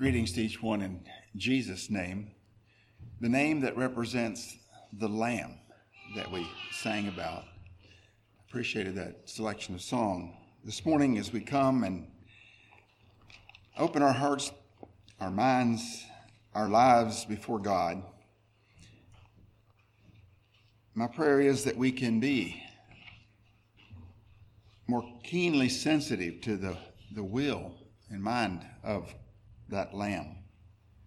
Greetings to each one in Jesus' name, the name that represents the Lamb that we sang about. Appreciated that selection of song. This morning, as we come and open our hearts, our minds, our lives before God, my prayer is that we can be more keenly sensitive to the, the will and mind of that lamb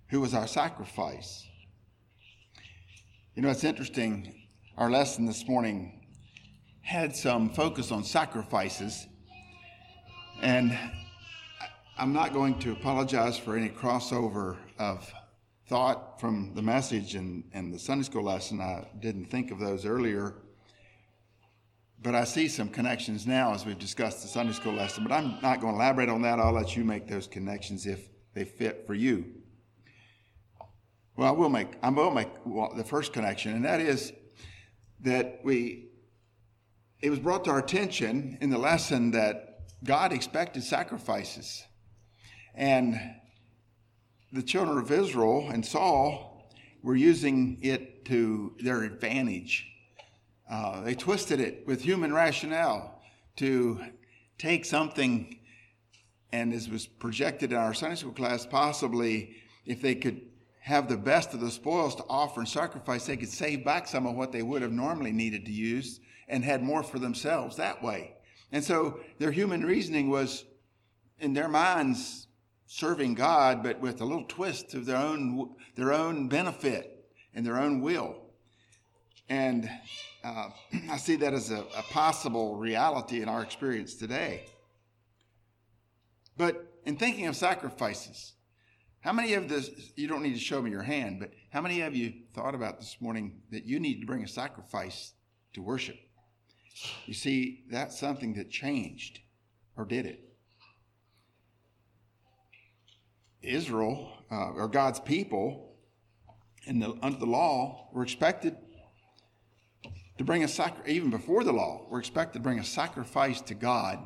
who was our sacrifice. You know, it's interesting. Our lesson this morning had some focus on sacrifices, and I'm not going to apologize for any crossover of thought from the message and, and the Sunday school lesson. I didn't think of those earlier. But I see some connections now as we've discussed the Sunday school lesson. But I'm not going to elaborate on that. I'll let you make those connections if they fit for you. Well, I will make, I will make the first connection, and that is that we, it was brought to our attention in the lesson that God expected sacrifices. And the children of Israel and Saul were using it to their advantage. Uh, they twisted it with human rationale to take something and as was projected in our Sunday school class, possibly if they could have the best of the spoils to offer and sacrifice, they could save back some of what they would have normally needed to use and had more for themselves that way. And so their human reasoning was, in their minds, serving God, but with a little twist of their own their own benefit and their own will. And uh, I see that as a, a possible reality in our experience today. But in thinking of sacrifices, how many of this, you don't need to show me your hand, but how many of you thought about this morning that you need to bring a sacrifice to worship? You see, that's something that changed, or did it? Israel, uh, or God's people, in the, under the law, were expected to bring a sacrifice, even before the law, were expected to bring a sacrifice to God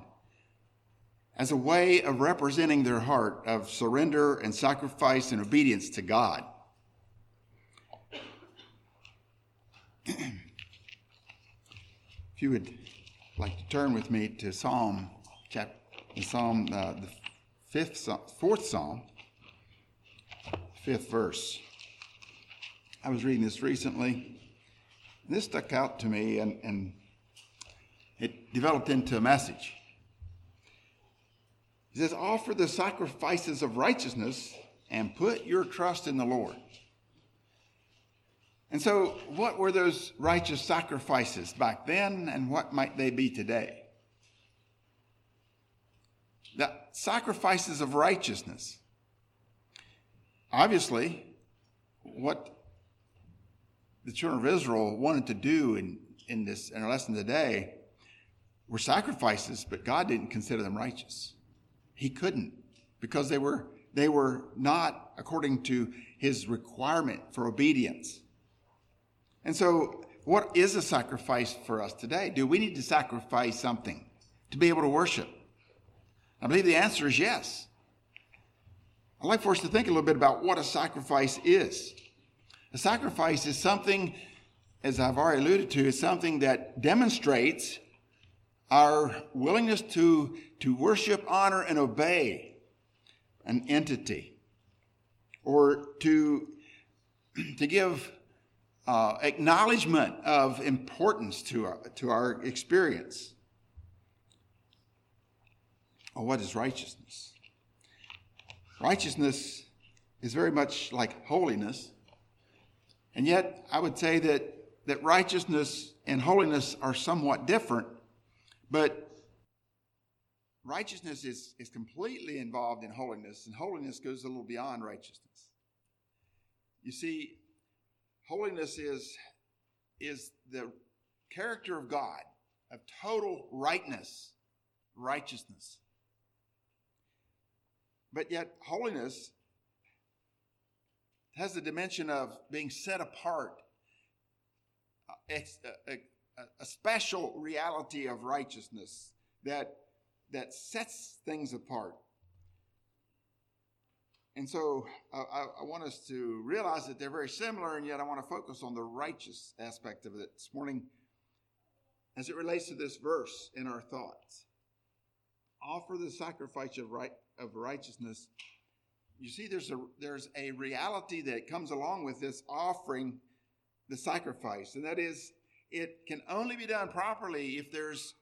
as a way of representing their heart of surrender and sacrifice and obedience to God. if you would like to turn with me to Psalm chapter, Psalm, uh, the fifth, fourth Psalm, fifth verse. I was reading this recently. This stuck out to me, and, and it developed into a message. He says, Offer the sacrifices of righteousness and put your trust in the Lord. And so, what were those righteous sacrifices back then, and what might they be today? The sacrifices of righteousness. Obviously, what the children of Israel wanted to do in, in this in our lesson today were sacrifices, but God didn't consider them righteous. He couldn't because they were, they were not according to his requirement for obedience. And so, what is a sacrifice for us today? Do we need to sacrifice something to be able to worship? I believe the answer is yes. I'd like for us to think a little bit about what a sacrifice is. A sacrifice is something, as I've already alluded to, is something that demonstrates our willingness to, to worship, honor, and obey an entity, or to, to give uh, acknowledgement of importance to our, to our experience. Well, what is righteousness? Righteousness is very much like holiness, and yet I would say that, that righteousness and holiness are somewhat different but righteousness is, is completely involved in holiness, and holiness goes a little beyond righteousness. You see, holiness is, is the character of God, of total rightness, righteousness. But yet, holiness has the dimension of being set apart, uh, uh, a special reality of righteousness that, that sets things apart. and so I, I, want us to realize that they're very similar, and yet I want to focus on the righteous aspect of it this morning as it relates to this verse in our thoughts. Offer the sacrifice of right of righteousness. You see, there's a there's a reality that comes along with this offering the sacrifice, and that is it can only be done properly if there's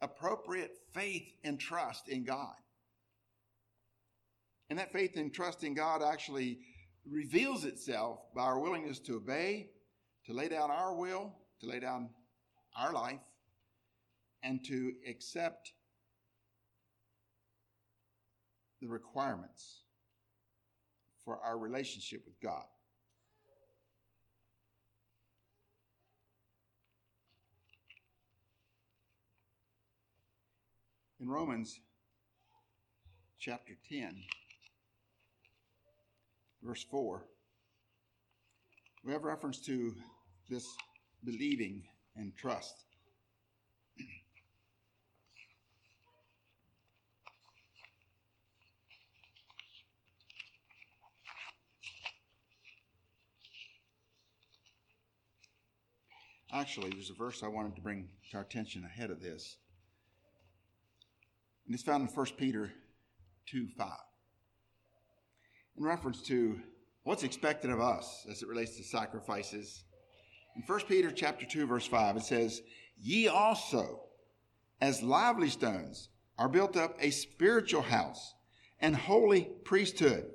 appropriate faith and trust in God. And that faith and trust in God actually reveals itself by our willingness to obey, to lay down our will, to lay down our life, and to accept the requirements for our relationship with God. In Romans chapter 10, verse 4, we have reference to this believing and trust. Actually, there's a verse I wanted to bring to our attention ahead of this. And it's found in 1 Peter 2 5. In reference to what's expected of us as it relates to sacrifices. In 1 Peter chapter 2, verse 5, it says, Ye also, as lively stones, are built up a spiritual house and holy priesthood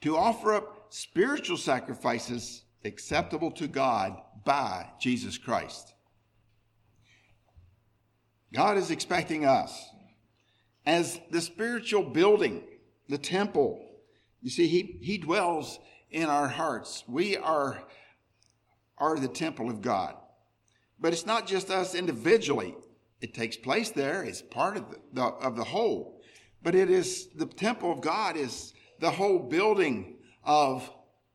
to offer up spiritual sacrifices acceptable to God by Jesus Christ. God is expecting us as the spiritual building, the temple. You see, he, he dwells in our hearts. We are, are the temple of God. But it's not just us individually. It takes place there. It's part of the, the, of the whole. But it is the temple of God is the whole building of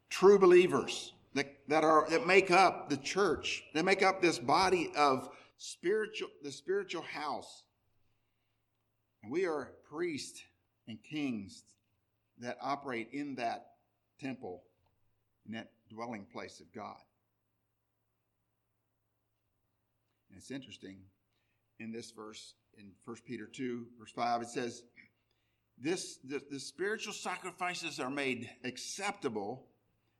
true believers that, that are that make up the church. They make up this body of spiritual the spiritual house and we are priests and kings that operate in that temple, in that dwelling place of God. And it's interesting in this verse, in 1 Peter 2, verse 5, it says, this, the, the spiritual sacrifices are made acceptable,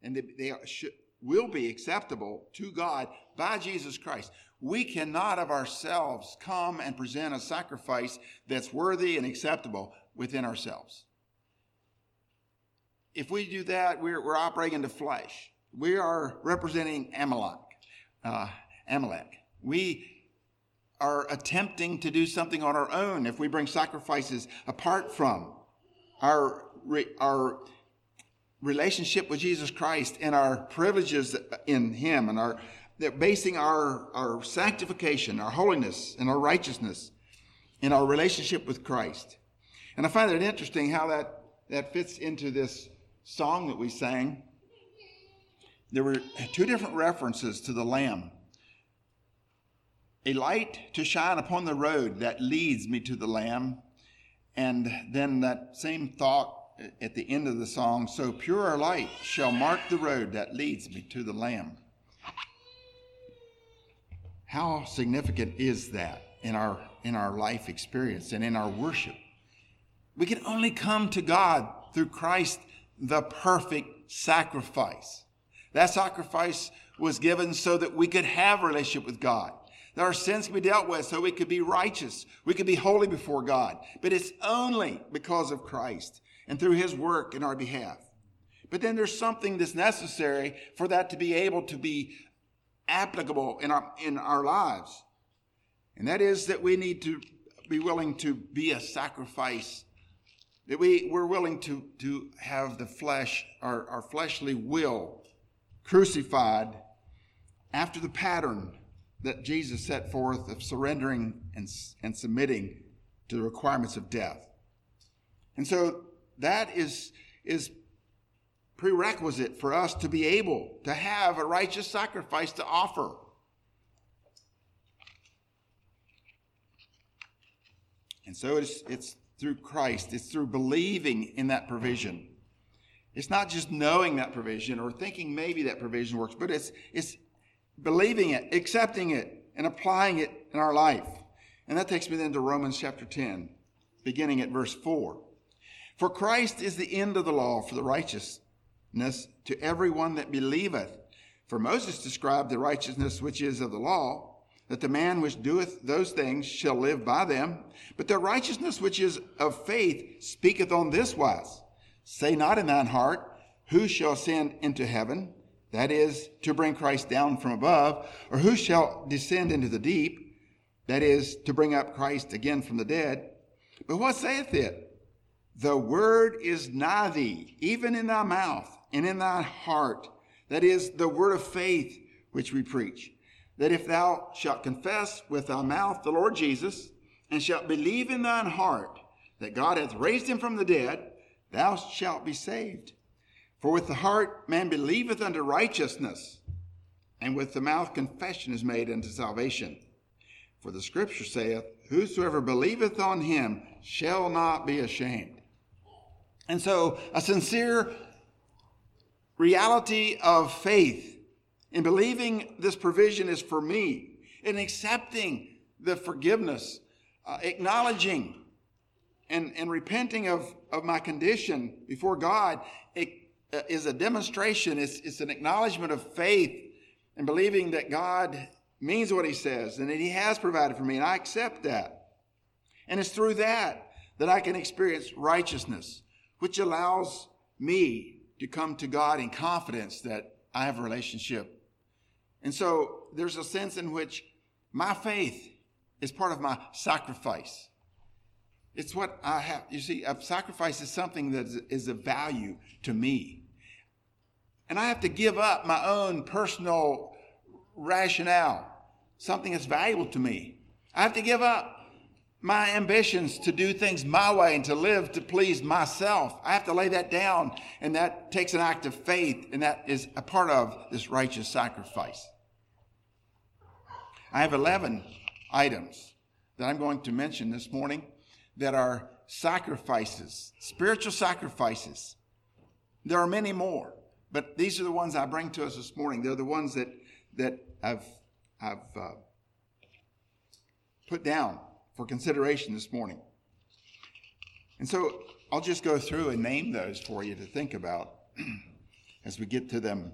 and they, they should, will be acceptable to God by Jesus Christ. We cannot of ourselves come and present a sacrifice that's worthy and acceptable within ourselves. If we do that, we're, we're operating in the flesh. We are representing Amalek. Uh, Amalek. We are attempting to do something on our own if we bring sacrifices apart from our, our relationship with Jesus Christ and our privileges in Him and our that basing our, our sanctification, our holiness, and our righteousness in our relationship with Christ. And I find it interesting how that, that fits into this song that we sang. There were two different references to the Lamb a light to shine upon the road that leads me to the Lamb. And then that same thought at the end of the song so pure a light shall mark the road that leads me to the Lamb. How significant is that in our, in our life experience and in our worship? We can only come to God through Christ, the perfect sacrifice. That sacrifice was given so that we could have a relationship with God. That our sins can be dealt with so we could be righteous. We could be holy before God. But it's only because of Christ and through his work in our behalf. But then there's something that's necessary for that to be able to be applicable in our, in our lives. And that is that we need to be willing to be a sacrifice, that we, we're willing to, to have the flesh, our, our fleshly will, crucified after the pattern that Jesus set forth of surrendering and, and submitting to the requirements of death. And so that is, is prerequisite for us to be able to have a righteous sacrifice to offer. And so it's, it's through Christ, it's through believing in that provision. It's not just knowing that provision or thinking maybe that provision works, but it's, it's believing it, accepting it, and applying it in our life. And that takes me then to Romans chapter 10, beginning at verse 4. For Christ is the end of the law for the righteousness to everyone that believeth. For Moses described the righteousness which is of the law, that the man which doeth those things shall live by them. But the righteousness which is of faith speaketh on this wise Say not in thine heart, Who shall ascend into heaven? That is, to bring Christ down from above, or who shall descend into the deep? That is, to bring up Christ again from the dead. But what saith it? The word is nigh thee, even in thy mouth and in thy heart. That is the word of faith which we preach. That if thou shalt confess with thy mouth the Lord Jesus, and shalt believe in thine heart that God hath raised him from the dead, thou shalt be saved. For with the heart man believeth unto righteousness, and with the mouth confession is made unto salvation. For the scripture saith, Whosoever believeth on him shall not be ashamed. And so, a sincere reality of faith in believing this provision is for me, in accepting the forgiveness, uh, acknowledging and, and repenting of, of my condition before God it, uh, is a demonstration, it's, it's an acknowledgement of faith and believing that God means what he says and that he has provided for me, and I accept that. And it's through that that I can experience righteousness which allows me to come to God in confidence that I have a relationship. And so there's a sense in which my faith is part of my sacrifice. It's what I have. You see, a sacrifice is something that is of value to me. And I have to give up my own personal rationale, something that's valuable to me. I have to give up my ambitions to do things my way and to live to please myself. I have to lay that down, and that takes an act of faith, and that is a part of this righteous sacrifice. I have 11 items that I'm going to mention this morning that are sacrifices, spiritual sacrifices. There are many more, but these are the ones I bring to us this morning. They're the ones that, that I've, I've uh, put down for consideration this morning. And so I'll just go through and name those for you to think about as we get to them.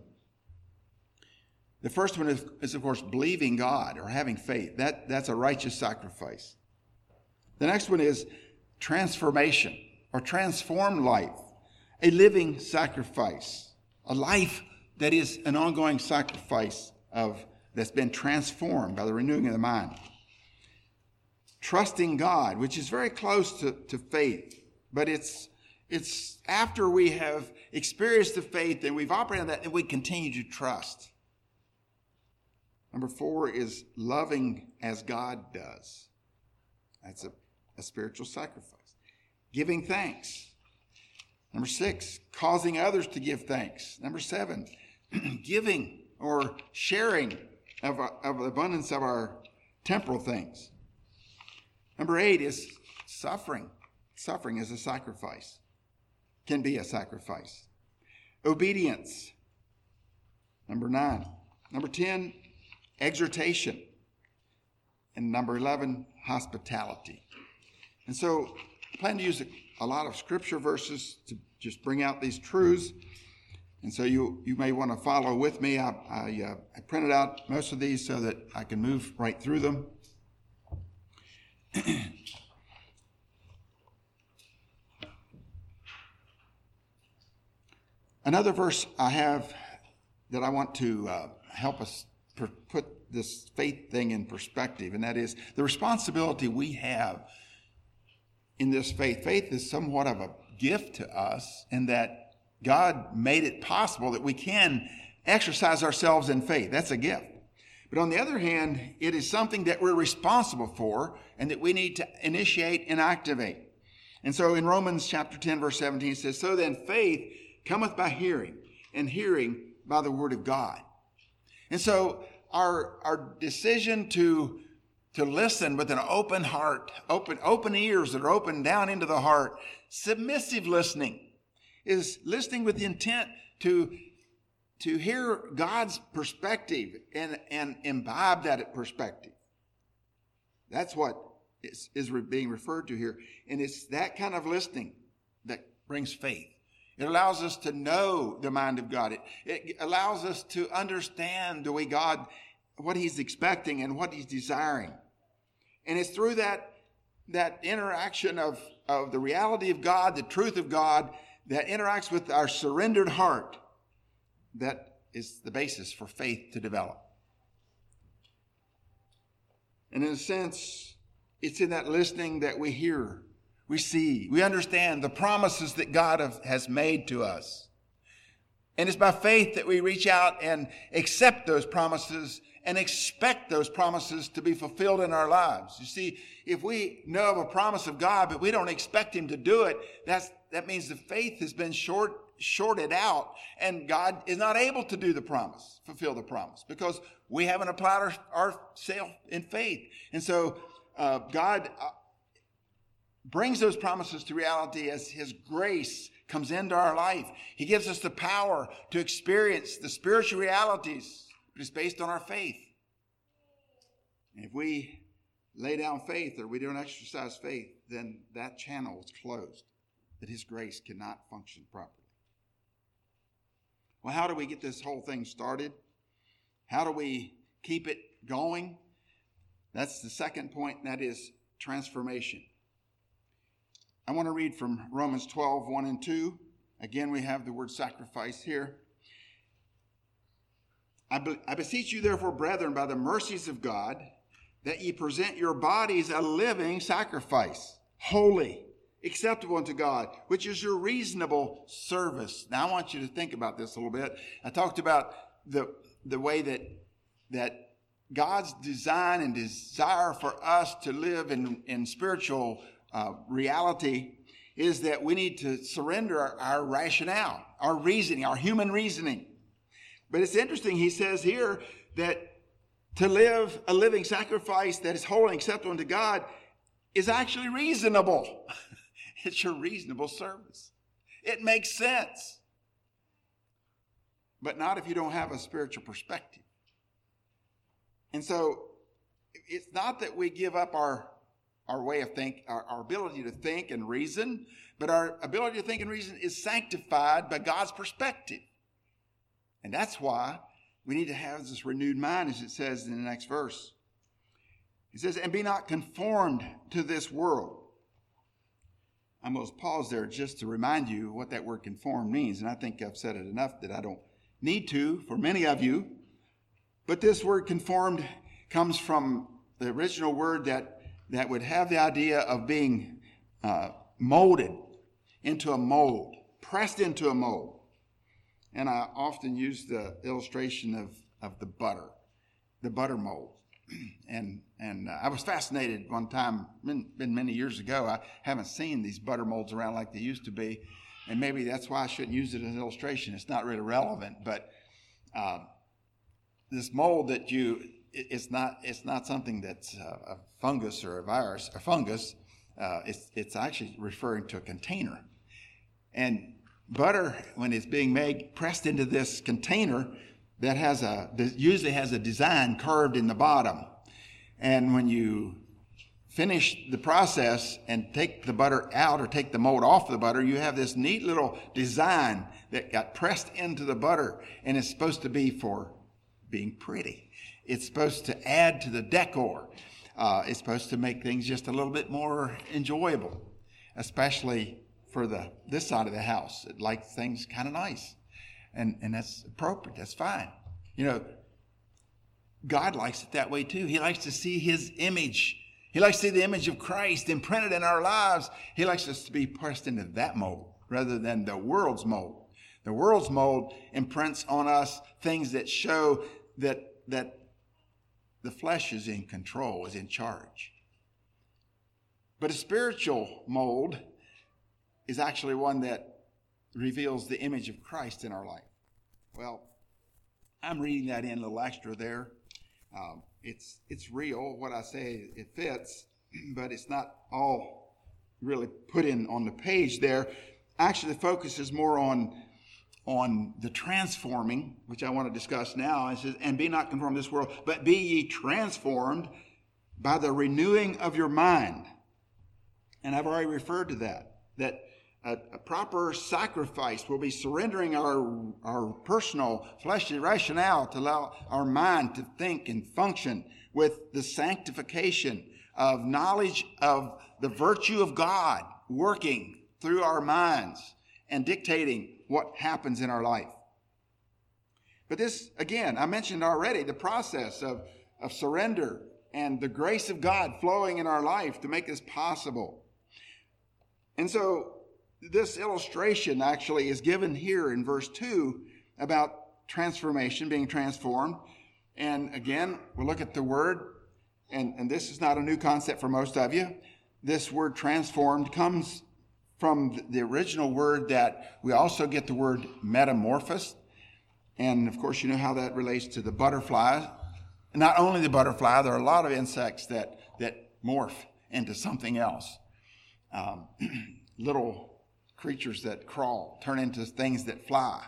The first one is, is, of course, believing God or having faith. That, that's a righteous sacrifice. The next one is transformation or transformed life, a living sacrifice, a life that is an ongoing sacrifice of that's been transformed by the renewing of the mind trusting God, which is very close to, to faith, but it's it's after we have experienced the faith and we've operated on that that we continue to trust. Number four is loving as God does. That's a, a spiritual sacrifice. Giving thanks. Number six, causing others to give thanks. Number seven, giving or sharing of, of the abundance of our temporal things. Number eight is suffering. Suffering is a sacrifice, can be a sacrifice. Obedience. Number nine. Number 10, exhortation. And number 11, hospitality. And so I plan to use a, a lot of scripture verses to just bring out these truths. And so you, you may want to follow with me. I, I, uh, I printed out most of these so that I can move right through them. Another verse I have that I want to uh, help us per- put this faith thing in perspective, and that is the responsibility we have in this faith. Faith is somewhat of a gift to us, in that God made it possible that we can exercise ourselves in faith. That's a gift. But on the other hand, it is something that we're responsible for and that we need to initiate and activate. And so in Romans chapter 10, verse 17, it says, So then faith cometh by hearing, and hearing by the word of God. And so our, our decision to, to listen with an open heart, open, open ears that are open down into the heart, submissive listening, is listening with the intent to, to hear God's perspective and, and imbibe that perspective. That's what is, is being referred to here. And it's that kind of listening that brings faith. It allows us to know the mind of God. It, it allows us to understand the way God, what He's expecting and what He's desiring. And it's through that, that interaction of, of the reality of God, the truth of God, that interacts with our surrendered heart that is the basis for faith to develop. And in a sense, it's in that listening that we hear, we see, we understand the promises that God have, has made to us. And it's by faith that we reach out and accept those promises and expect those promises to be fulfilled in our lives. You see, if we know of a promise of God, but we don't expect Him to do it, that's, that means the faith has been short, shorted out and God is not able to do the promise, fulfill the promise because we haven't applied our, ourselves in faith. And so, uh, God uh, brings those promises to reality as His grace comes into our life. He gives us the power to experience the spiritual realities but it's based on our faith. And if we lay down faith or we don't exercise faith, then that channel is closed, that His grace cannot function properly. Well, how do we get this whole thing started? How do we keep it going? That's the second point, that is transformation. I want to read from Romans 12, 1 and 2. Again, we have the word sacrifice here. I, be, I beseech you, therefore, brethren, by the mercies of God, that ye present your bodies a living sacrifice, holy, acceptable unto God, which is your reasonable service. Now, I want you to think about this a little bit. I talked about the, the way that, that God's design and desire for us to live in, in spiritual uh, reality is that we need to surrender our, our rationale, our reasoning, our human reasoning. But it's interesting, he says here that to live a living sacrifice that is holy and acceptable unto God is actually reasonable. it's your reasonable service. It makes sense. But not if you don't have a spiritual perspective. And so it's not that we give up our, our way of think, our, our ability to think and reason, but our ability to think and reason is sanctified by God's perspective. And that's why we need to have this renewed mind, as it says in the next verse. It says, and be not conformed to this world. I'm going to pause there just to remind you what that word conform means. And I think I've said it enough that I don't need to for many of you. But this word conformed comes from the original word that, that would have the idea of being uh, molded into a mold, pressed into a mold. And I often use the illustration of, of the butter, the butter mold. and and uh, I was fascinated one time, been, been many years ago. I haven't seen these butter molds around like they used to be. And maybe that's why I shouldn't use it as an illustration. It's not really relevant. But uh, this mold that you, it, it's not, it's not something that's uh, a fungus or a virus, a fungus. Uh, it's, it's actually referring to a container. And butter, when it's being made, pressed into this container that has a, usually has a design curved in the bottom. And when you finish the process and take the butter out or take the mold off the butter, you have this neat little design that got pressed into the butter and it's supposed to be for being pretty. It's supposed to add to the decor. Uh, it's supposed to make things just a little bit more enjoyable, especially for the this side of the house It likes things kind of nice, and and that's appropriate. That's fine. You know, God likes it that way too. He likes to see His image. He likes to see the image of Christ imprinted in our lives. He likes us to be pressed into that mold rather than the world's mold. The world's mold imprints on us things that show that that the flesh is in control, is in charge. But a spiritual mold is actually one that reveals the image of Christ in our life. Well, I'm reading that in a little extra there. Um, it's it's real. What I say it fits, but it's not all really put in on the page there. actually the focus is more on on the transforming, which I want to discuss now. It says, and be not conformed to this world, but be ye transformed by the renewing of your mind. And I've already referred to that, that a, a, proper sacrifice will be surrendering our, our personal fleshly rationale to allow our mind to think and function with the sanctification of knowledge of the virtue of God working through our minds and dictating what happens in our life. But this, again, I mentioned already the process of, of surrender and the grace of God flowing in our life to make this possible. And so, this illustration actually is given here in verse 2 about transformation, being transformed. And again, we'll look at the word, and, and this is not a new concept for most of you. This word transformed comes from the original word that we also get the word metamorphosis. And of course, you know how that relates to the butterfly. Not only the butterfly, there are a lot of insects that, that morph into something else. Um, little creatures that crawl turn into things that fly.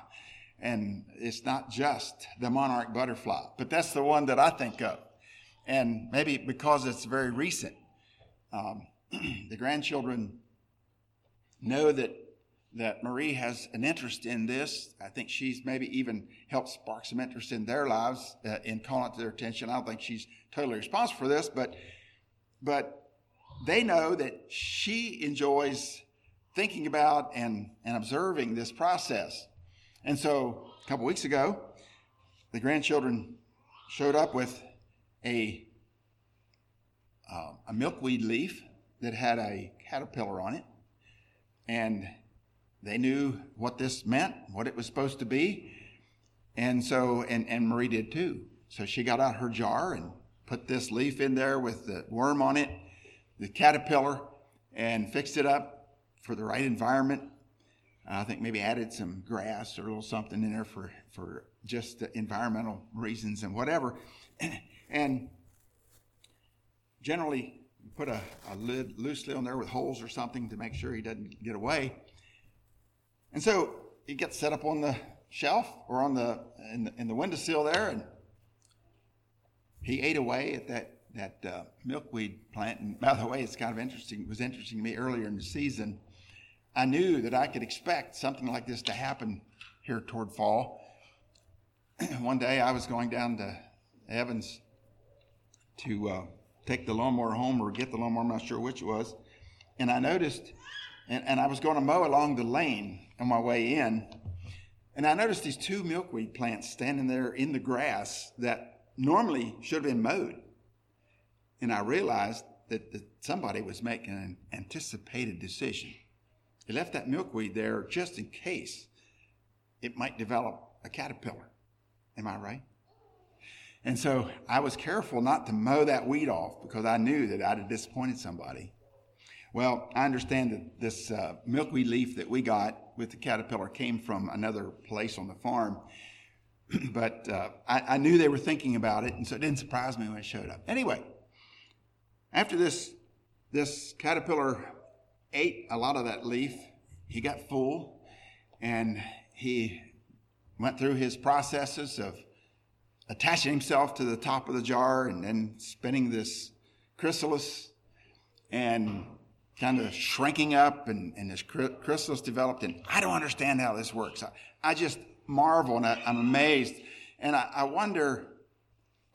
And it's not just the monarch butterfly, but that's the one that I think of. And maybe because it's very recent, um, the grandchildren know that that Marie has an interest in this. I think she's maybe even helped spark some interest in their lives uh, in calling it to their attention. I don't think she's totally responsible for this, but but they know that she enjoys thinking about and, and observing this process. And so a couple weeks ago, the grandchildren showed up with a uh, a milkweed leaf that had a caterpillar on it and they knew what this meant, what it was supposed to be. And so, and, and Marie did too. So she got out her jar and put this leaf in there with the worm on it, the caterpillar, and fixed it up for the right environment. I think maybe added some grass or a little something in there for, for just environmental reasons and whatever. and generally, put a, a lid loosely on there with holes or something to make sure he doesn't get away. And so he gets set up on the shelf or on the in the, in the windowsill there, and he ate away at that that uh, milkweed plant. And by the way, it's kind of interesting. It was interesting to me earlier in the season. I knew that I could expect something like this to happen here toward fall. One day I was going down to Evans to uh, take the lawnmower home or get the lawnmower, I'm not sure which it was. And I noticed, and, and I was going to mow along the lane on my way in, and I noticed these two milkweed plants standing there in the grass that normally should have been mowed. And I realized that, that somebody was making an anticipated decision. They left that milkweed there just in case it might develop a caterpillar. Am I right? And so I was careful not to mow that weed off because I knew that I'd have disappointed somebody. Well, I understand that this uh, milkweed leaf that we got with the caterpillar came from another place on the farm. but uh, I, I, knew they were thinking about it, and so it didn't surprise me when it showed up. Anyway, after this, this caterpillar ate a lot of that leaf, he got full, and he went through his processes of attaching himself to the top of the jar and then spinning this chrysalis and kind of shrinking up and, and this chrysalis developed. And I don't understand how this works. I, I just marvel and I, am amazed. And I, I wonder,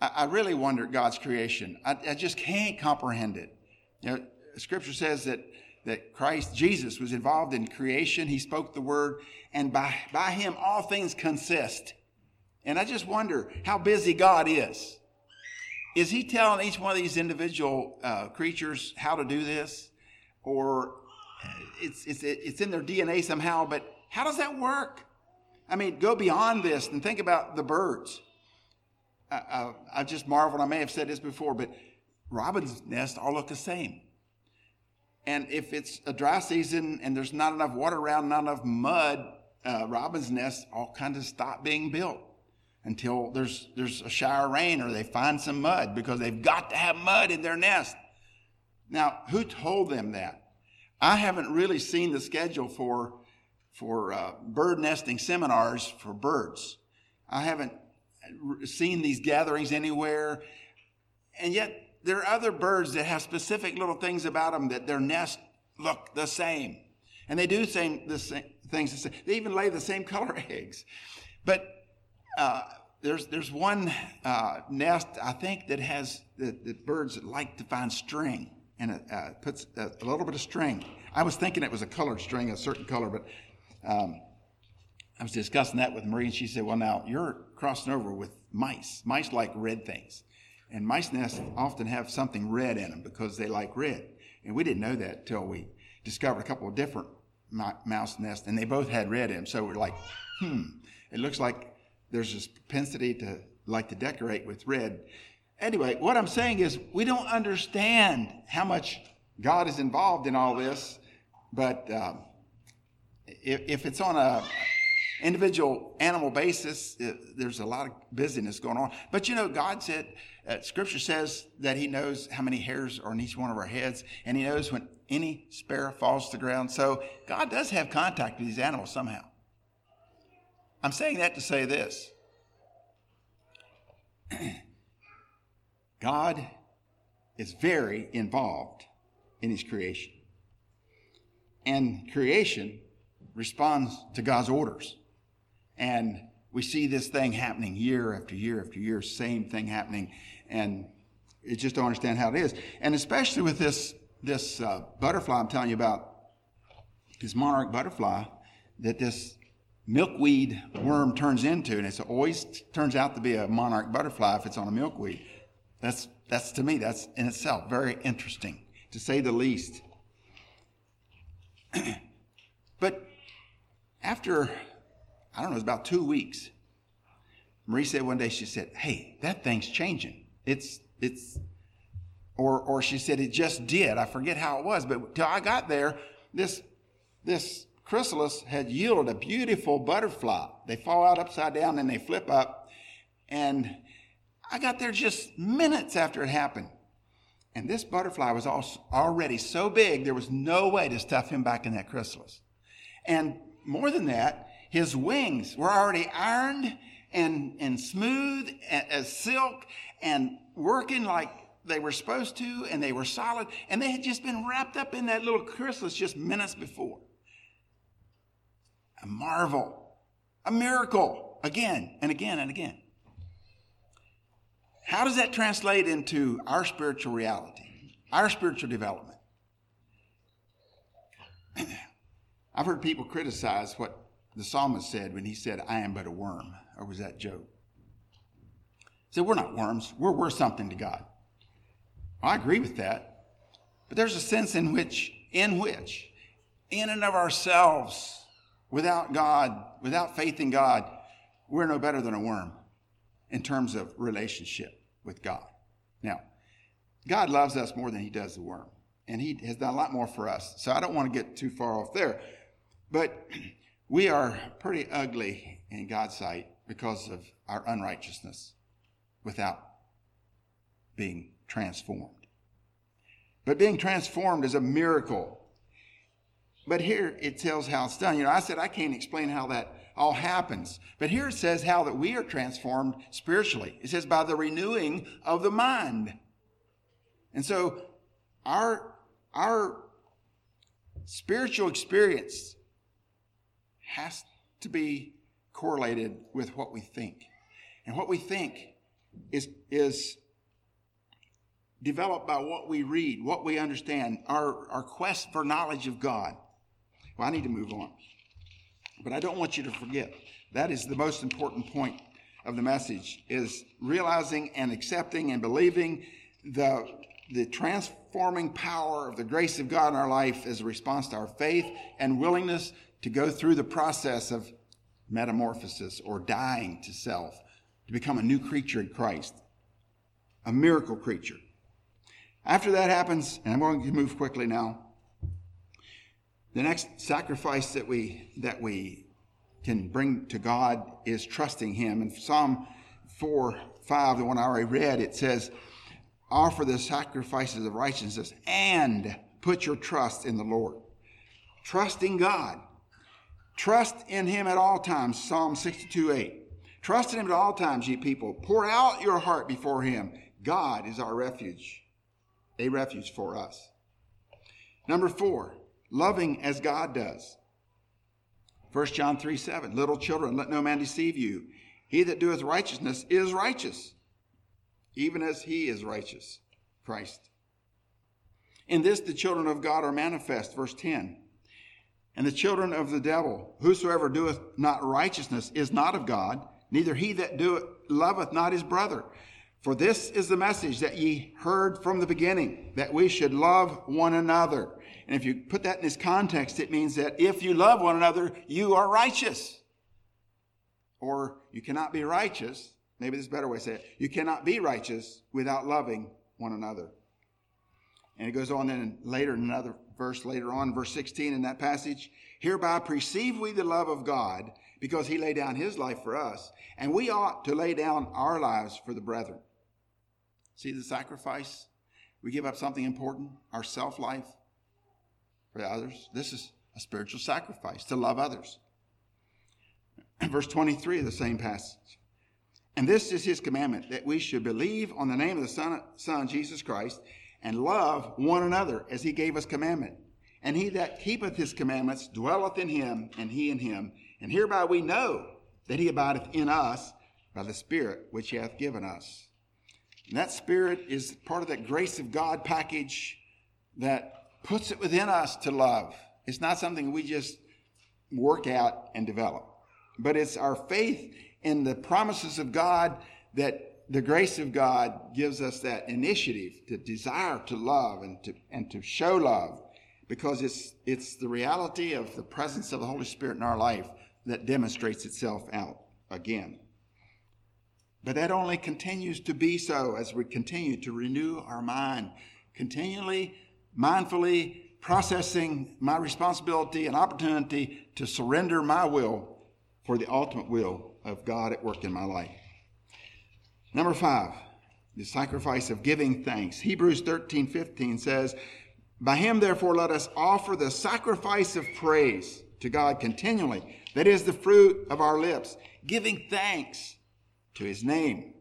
I, I, really wonder at God's creation. I, I just can't comprehend it. You know, scripture says that, that Christ, Jesus, was involved in creation. He spoke the word, and by, by him all things consist. And I just wonder how busy God is. Is He telling each one of these individual uh, creatures how to do this? Or it's, it's, it's in their DNA somehow, but how does that work? I mean, go beyond this and think about the birds. I, I, I just marvel, I may have said this before, but robin's nests all look the same. And if it's a dry season and there's not enough water around, not enough mud, uh, robin's nests all kind of stop being built until there's, there's a shower of rain or they find some mud because they've got to have mud in their nest. Now, who told them that? I haven't really seen the schedule for for uh, bird nesting seminars for birds. I haven't seen these gatherings anywhere. And yet, there are other birds that have specific little things about them that their nest look the same. And they do same, the same things. The same. They even lay the same color eggs. But uh, there's, there's one uh, nest, I think, that has the, the, birds that like to find string and it uh, puts a, a, little bit of string. I was thinking it was a colored string, a certain color, but um, I was discussing that with Marie, and she said, Well, now you're crossing over with mice. Mice like red things. And mice nests often have something red in them because they like red. And we didn't know that until we discovered a couple of different mouse nests, and they both had red in them. So we're like, hmm, it looks like there's this propensity to like to decorate with red. Anyway, what I'm saying is we don't understand how much God is involved in all this, but um, if, if it's on a individual animal basis, it, there's a lot of busyness going on. But you know, God said, uh, Scripture says that He knows how many hairs are on each one of our heads, and He knows when any sparrow falls to the ground. So God does have contact with these animals somehow. I'm saying that to say this God is very involved in His creation. And creation responds to God's orders. And we see this thing happening year after year after year, same thing happening, and you just don't understand how it is. And especially with this this uh, butterfly I'm telling you about, this monarch butterfly that this milkweed worm turns into, and it always turns out to be a monarch butterfly if it's on a milkweed. That's that's to me that's in itself very interesting to say the least. but after I don't know, it was about two weeks. Marie said one day, she said, Hey, that thing's changing. It's, it's, or, or she said, It just did. I forget how it was, but till I got there, this, this chrysalis had yielded a beautiful butterfly. They fall out upside down and they flip up. And I got there just minutes after it happened. And this butterfly was already so big, there was no way to stuff him back in that chrysalis. And more than that, his wings were already ironed and, and smooth as silk and working like they were supposed to, and they were solid, and they had just been wrapped up in that little chrysalis just minutes before. A marvel, a miracle, again and again and again. How does that translate into our spiritual reality, our spiritual development? I've heard people criticize what the psalmist said when he said, I am but a worm? Or was that Job? He said, We're not worms. We're worth something to God. Well, I agree with that. But there's a sense in which, in which, in and of ourselves, without God, without faith in God, we're no better than a worm in terms of relationship with God. Now, God loves us more than he does the worm, and he has done a lot more for us. So I don't want to get too far off there. But we are pretty ugly in God's sight because of our unrighteousness without being transformed. But being transformed is a miracle. But here it tells how it's done. You know, I said I can't explain how that all happens. But here it says how that we are transformed spiritually. It says by the renewing of the mind. And so our, our spiritual experience has to be correlated with what we think. And what we think is, is developed by what we read, what we understand, our, our quest for knowledge of God. Well, I need to move on. But I don't want you to forget. That is the most important point of the message is realizing and accepting and believing the, the transforming power of the grace of God in our life as a response to our faith and willingness to go through the process of metamorphosis or dying to self to become a new creature in Christ, a miracle creature. After that happens, and I'm going to move quickly now, the next sacrifice that we that we can bring to God is trusting Him. In Psalm 4 5, the one I already read, it says, Offer the sacrifices of righteousness and put your trust in the Lord. Trusting God Trust in him at all times. Psalm 62 8. Trust in him at all times, ye people. Pour out your heart before him. God is our refuge, a refuge for us. Number four, loving as God does. 1 John 3 7. Little children, let no man deceive you. He that doeth righteousness is righteous, even as he is righteous, Christ. In this the children of God are manifest, verse 10. And the children of the devil, whosoever doeth not righteousness is not of God, neither he that doeth loveth not his brother. For this is the message that ye heard from the beginning, that we should love one another. And if you put that in this context, it means that if you love one another, you are righteous. Or you cannot be righteous. Maybe this is a better way to say it. You cannot be righteous without loving one another. And it goes on then later in another verse later on, verse 16 in that passage. Hereby perceive we the love of God because he laid down his life for us, and we ought to lay down our lives for the brethren. See the sacrifice? We give up something important, our self life, for others. This is a spiritual sacrifice to love others. Verse 23 of the same passage. And this is his commandment that we should believe on the name of the Son, Son Jesus Christ and love one another as he gave us commandment. And he that keepeth his commandments dwelleth in him, and he in him. And hereby we know that he abideth in us by the Spirit which he hath given us. And that Spirit is part of that grace of God package that puts it within us to love. It's not something we just work out and develop, but it's our faith in the promises of God that the grace of God gives us that initiative to desire to love and to, and to show love because it's, it's the reality of the presence of the Holy Spirit in our life that demonstrates itself out again. But that only continues to be so as we continue to renew our mind, continually, mindfully processing my responsibility and opportunity to surrender my will for the ultimate will of God at work in my life. Number five, the sacrifice of giving thanks. Hebrews 13 15 says, By him, therefore, let us offer the sacrifice of praise to God continually. That is the fruit of our lips, giving thanks to his name.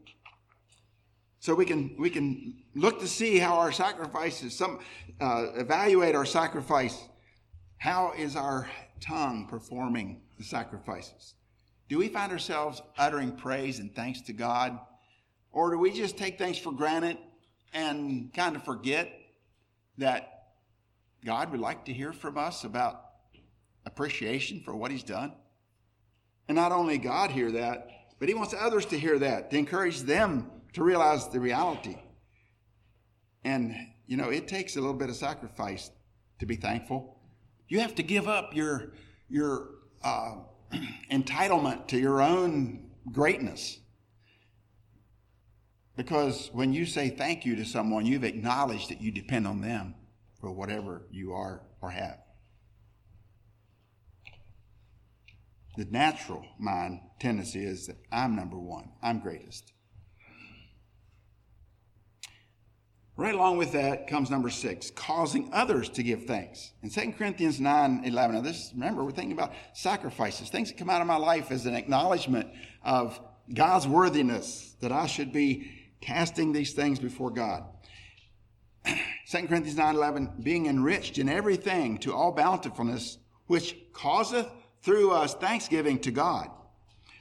So we can, we can look to see how our sacrifices, some, uh, evaluate our sacrifice. How is our tongue performing the sacrifices? Do we find ourselves uttering praise and thanks to God? Or do we just take things for granted and kind of forget that God would like to hear from us about appreciation for what He's done? And not only God hear that, but He wants others to hear that, to encourage them to realize the reality. And, you know, it takes a little bit of sacrifice to be thankful. You have to give up your, your uh, entitlement to your own greatness. Because when you say thank you to someone, you've acknowledged that you depend on them for whatever you are or have. The natural mind tendency is that I'm number one, I'm greatest. Right along with that comes number six, causing others to give thanks. In 2 Corinthians 9 11, now this, remember, we're thinking about sacrifices, things that come out of my life as an acknowledgement of God's worthiness, that I should be casting these things before God. 2 Corinthians 9:11 being enriched in everything to all bountifulness, which causeth through us thanksgiving to God.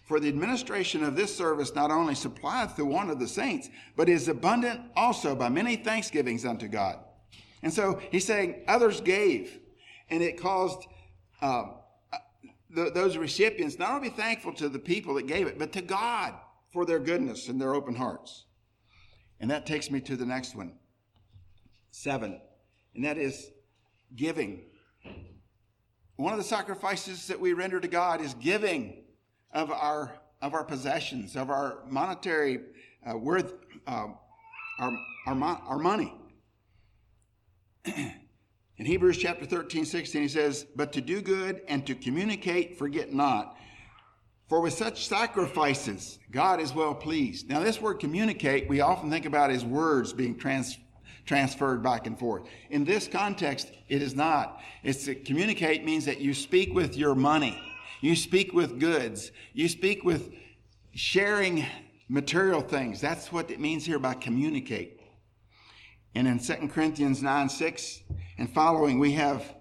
For the administration of this service not only supplieth the want of the saints, but is abundant also by many thanksgivings unto God. And so he's saying others gave, and it caused uh, those recipients not only be thankful to the people that gave it, but to God for their goodness and their open hearts. And that takes me to the next one, seven, and that is giving. One of the sacrifices that we render to God is giving of our of our possessions, of our monetary uh, worth, uh, our, our, our money. In Hebrews chapter 13, 16, he says, But to do good and to communicate, forget not, for with such sacrifices, God is well pleased. Now, this word communicate, we often think about as words being trans, transferred back and forth. In this context, it is not. It's to communicate means that you speak with your money. You speak with goods. You speak with sharing material things. That's what it means here by communicate. And in 2 Corinthians 9 6 and following, we have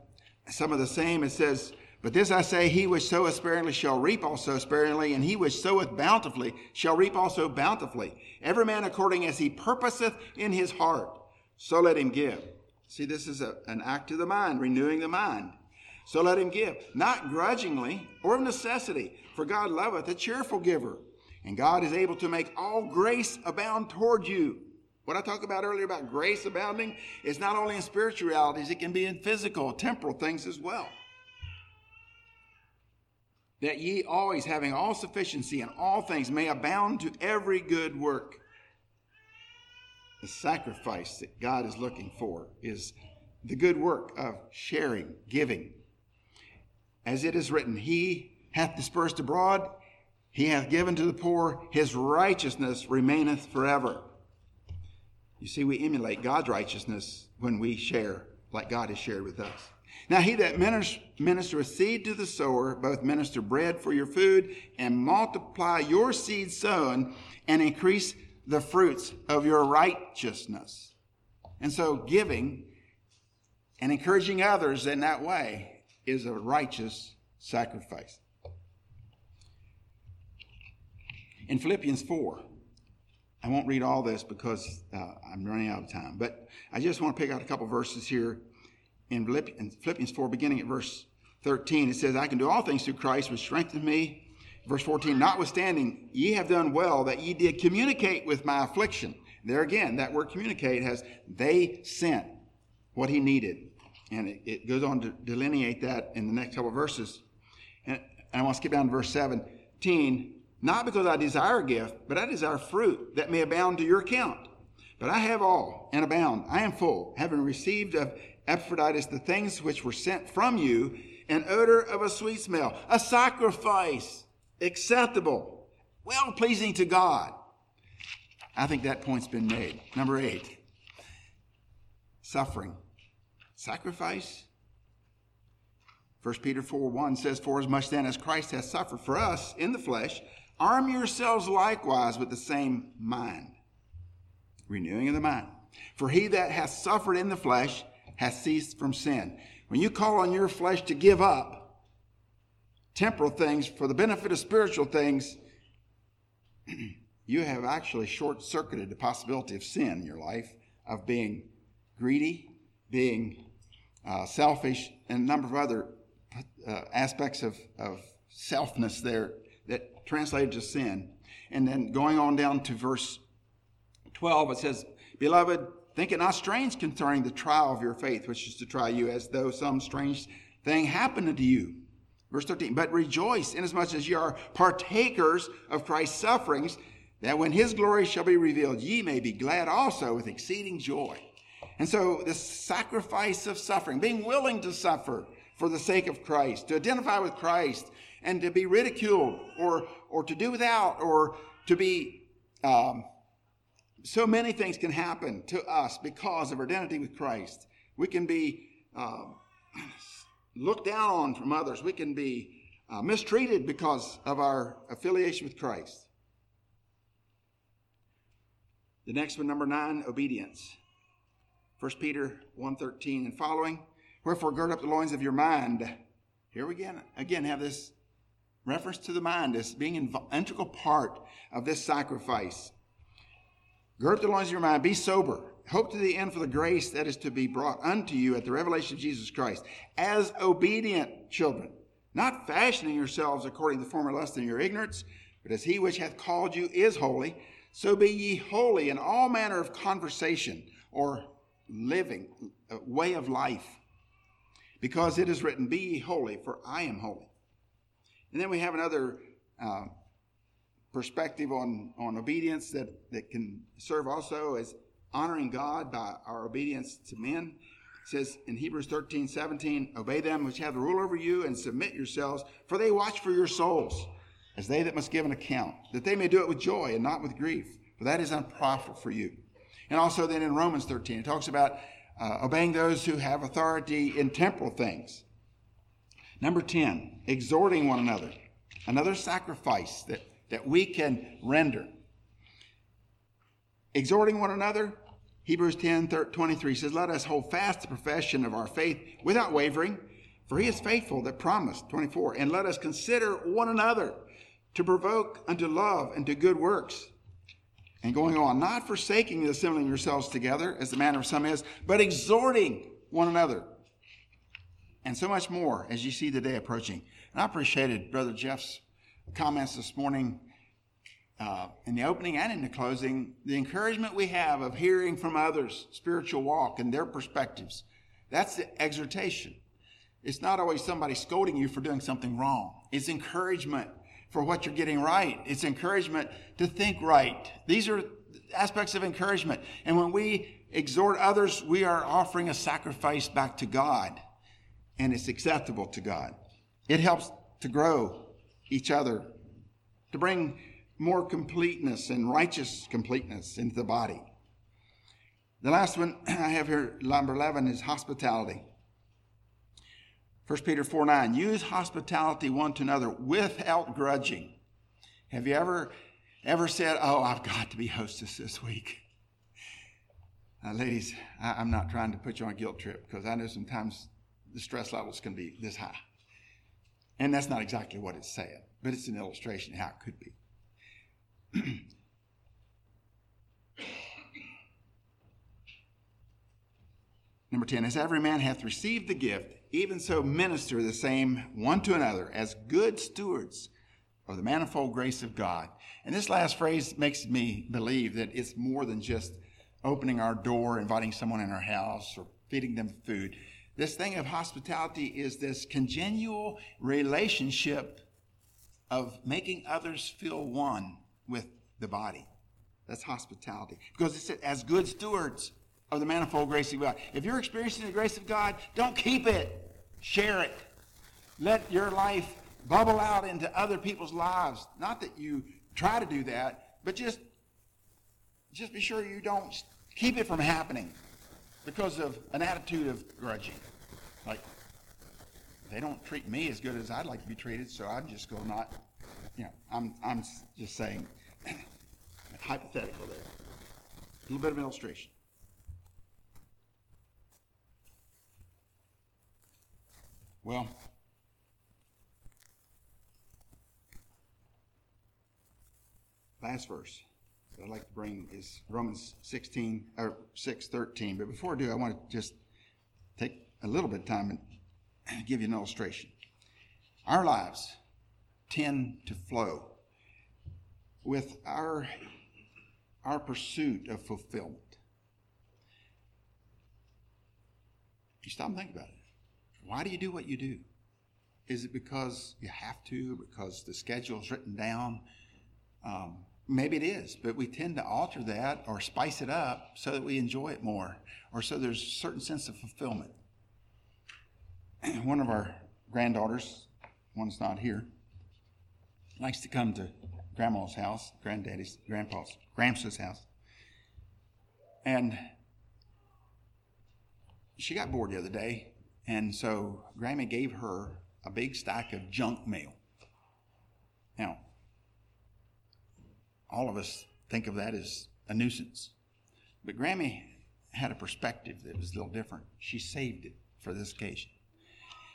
some of the same. It says, But this I say, he which soweth sparingly shall reap also sparingly, and he which soweth bountifully shall reap also bountifully. Every man according as he purposeth in his heart, so let him give. See, this is a, an act of the mind, renewing the mind. So let him give, not grudgingly or of necessity, for God loveth a cheerful giver. And God is able to make all grace abound toward you what I talked about earlier about grace abounding is not only in spiritual realities, it can be in physical, temporal things as well. That ye always having all sufficiency in all things may abound to every good work. The sacrifice that God is looking for is the good work of sharing, giving. As it is written, He hath dispersed abroad, He hath given to the poor, His righteousness remaineth forever. You see, we emulate God's righteousness when we share like God has shared with us. Now, he that ministereth seed to the sower, both minister bread for your food and multiply your seed sown and increase the fruits of your righteousness. And so, giving and encouraging others in that way is a righteous sacrifice. In Philippians 4, I won't read all this because uh, I'm running out of time, but I just want to pick out a couple verses here in Philippians 4, beginning at verse 13. It says, I can do all things through Christ, which strengthens me. Verse 14, notwithstanding, ye have done well that ye did communicate with my affliction. There again, that word communicate has they sent what he needed. And it, it goes on to delineate that in the next couple of verses. And, and I want to skip down to verse 17. Not because I desire a gift, but I desire fruit that may abound to your account. But I have all and abound. I am full, having received of Epaphroditus the things which were sent from you, an odor of a sweet smell, a sacrifice acceptable, well pleasing to God. I think that point's been made. Number eight, suffering. Sacrifice. 1 Peter 4 1 says, For as much then as Christ has suffered for us in the flesh, Arm yourselves likewise with the same mind. Renewing of the mind. For he that hath suffered in the flesh hath ceased from sin. When you call on your flesh to give up temporal things for the benefit of spiritual things, you have actually short circuited the possibility of sin in your life, of being greedy, being uh, selfish, and a number of other uh, aspects of, of selfness there that translated to sin. And then going on down to verse 12, it says, Beloved, think it not strange concerning the trial of your faith, which is to try you as though some strange thing happened unto you. Verse 13, but rejoice inasmuch as ye are partakers of Christ's sufferings, that when his glory shall be revealed, ye may be glad also with exceeding joy. And so, the sacrifice of suffering, being willing to suffer for the sake of Christ, to identify with Christ, and to be ridiculed or, or to do without or to be. Um, so many things can happen to us because of our identity with Christ. We can be uh, looked down on from others. We can be uh, mistreated because of our affiliation with Christ. The next one, number nine, obedience. 1 Peter 1.13 and following. Wherefore gird up the loins of your mind. Here we again, again have this reference to the mind as being an integral part of this sacrifice. Gird the loins of your mind, be sober, hope to the end for the grace that is to be brought unto you at the revelation of Jesus Christ, as obedient children, not fashioning yourselves according to the former lust in your ignorance, but as he which hath called you is holy, so be ye holy in all manner of conversation or living, way of life. Because it is written, Be ye holy, for I am holy. And then we have another uh, perspective on, on obedience that, that can serve also as honoring God by our obedience to men. It says in Hebrews 13, 17, Obey them which have the rule over you and submit yourselves, for they watch for your souls, as they that must give an account, that they may do it with joy and not with grief, for that is unprofitable for you. And also then in Romans 13, it talks about uh, obeying those who have authority in temporal things. Number 10, exhorting one another. Another sacrifice that, that we can render. Exhorting one another, Hebrews 10 23 says, Let us hold fast the profession of our faith without wavering, for he is faithful that promised. 24. And let us consider one another to provoke unto love and to good works. And going on, not forsaking the assembling yourselves together, as the manner of some is, but exhorting one another. And so much more as you see the day approaching. And I appreciated Brother Jeff's comments this morning uh, in the opening and in the closing, the encouragement we have of hearing from others' spiritual walk and their perspectives. That's the exhortation. It's not always somebody scolding you for doing something wrong. It's encouragement for what you're getting right. It's encouragement to think right. These are aspects of encouragement. And when we exhort others, we are offering a sacrifice back to God, and it's acceptable to God. It helps to grow each other, to bring more completeness and righteous completeness into the body. The last one I have here, number 11, is hospitality. 1 Peter 4 9, use hospitality one to another without grudging. Have you ever ever said, Oh, I've got to be hostess this week? Uh, ladies, I, am not trying to put you on a guilt trip because I know sometimes the stress levels can be this high. And that's not exactly what it's saying, but it's an illustration of how it could be. Number 10, as every man hath received the gift, even so minister the same one to another as good stewards of the manifold grace of God. And this last phrase makes me believe that it's more than just opening our door, inviting someone in our house, or feeding them food. This thing of hospitality is this congenial relationship of making others feel one with the body. That's hospitality. Because it said, as good stewards of the manifold grace of God. If you're experiencing the grace of God, don't keep it. Share it. Let your life bubble out into other people's lives. Not that you try to do that, but just, just be sure you don't keep it from happening because of an attitude of grudging. Like, they don't treat me as good as I'd like to be treated, so I'm just going to not, you know, I'm, I'm just saying, hypothetical there. A little bit of illustration. Well, last verse I'd like to bring is Romans 16 or 6 13. But before I do, I want to just take a little bit of time and give you an illustration. Our lives tend to flow with our our pursuit of fulfillment. You stop and think about it. Why do you do what you do? Is it because you have to, because the schedule is written down? Um, maybe it is, but we tend to alter that or spice it up so that we enjoy it more or so there's a certain sense of fulfillment. One of our granddaughters, one's not here, likes to come to grandma's house, granddaddy's, grandpa's, Gramps' house. And she got bored the other day, and so Grammy gave her a big stack of junk mail. Now, all of us think of that as a nuisance. But Grammy had a perspective that was a little different. She saved it for this occasion.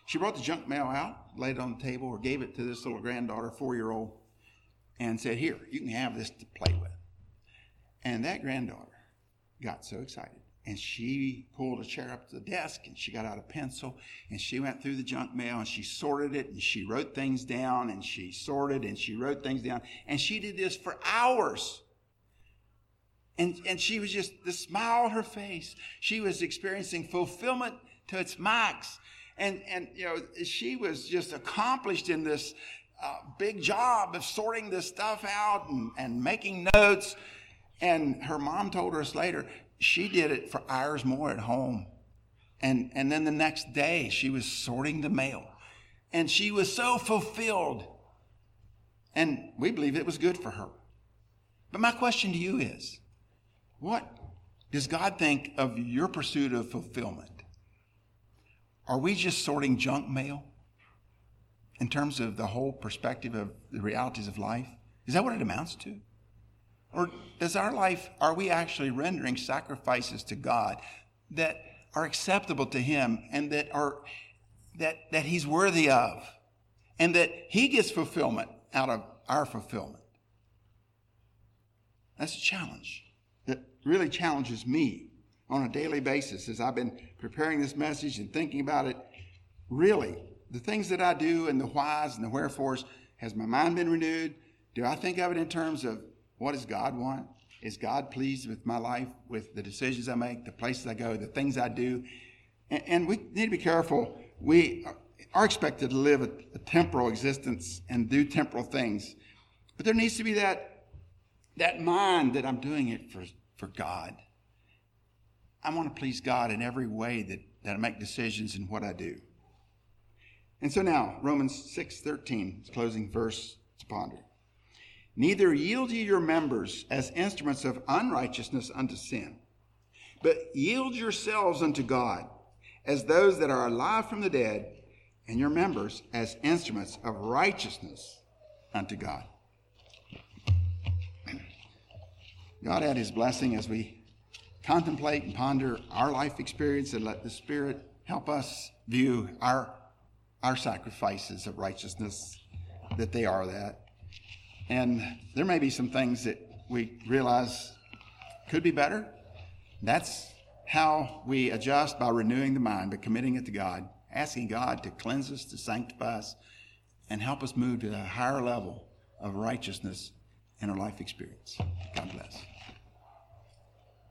She brought the junk mail out, laid it on the table, or gave it to this little granddaughter, four year old, and said, Here, you can have this to play with. And that granddaughter got so excited. And she pulled a chair up to the desk and she got out a pencil and she went through the junk mail and she sorted it and she wrote things down and she sorted and she wrote things down. And she did this for hours. And, and she was just the smile on her face. She was experiencing fulfillment to its max. And, and you know, she was just accomplished in this uh, big job of sorting this stuff out and, and making notes. And her mom told us later, she did it for hours more at home. And, and then the next day, she was sorting the mail. And she was so fulfilled. And we believe it was good for her. But my question to you is what does God think of your pursuit of fulfillment? Are we just sorting junk mail? in terms of the whole perspective of the realities of life? Is that what it amounts to? Or does our life, are we actually rendering sacrifices to God that are acceptable to Him and that are that, that He's worthy of? And that He gets fulfillment out of our fulfillment. That's a challenge that really challenges me on a daily basis as I've been preparing this message and thinking about it. Really, the things that I do and the whys and the wherefores, has my mind been renewed? Do I think of it in terms of what does God want? Is God pleased with my life, with the decisions I make, the places I go, the things I do? And, and we need to be careful. We are expected to live a, a temporal existence and do temporal things. But there needs to be that, that mind that I'm doing it for, for God. I want to please God in every way that, that I make decisions in what I do. And so now, Romans 6.13, closing verse to ponder. Neither yield ye your members as instruments of unrighteousness unto sin, but yield yourselves unto God as those that are alive from the dead, and your members as instruments of righteousness unto God. God add his blessing as we contemplate and ponder our life experience and let the Spirit help us view our, our sacrifices of righteousness, that they are that. And there may be some things that we realize could be better. That's how we adjust by renewing the mind, by committing it to God, asking God to cleanse us, to sanctify us, and help us move to a higher level of righteousness in our life experience. God bless.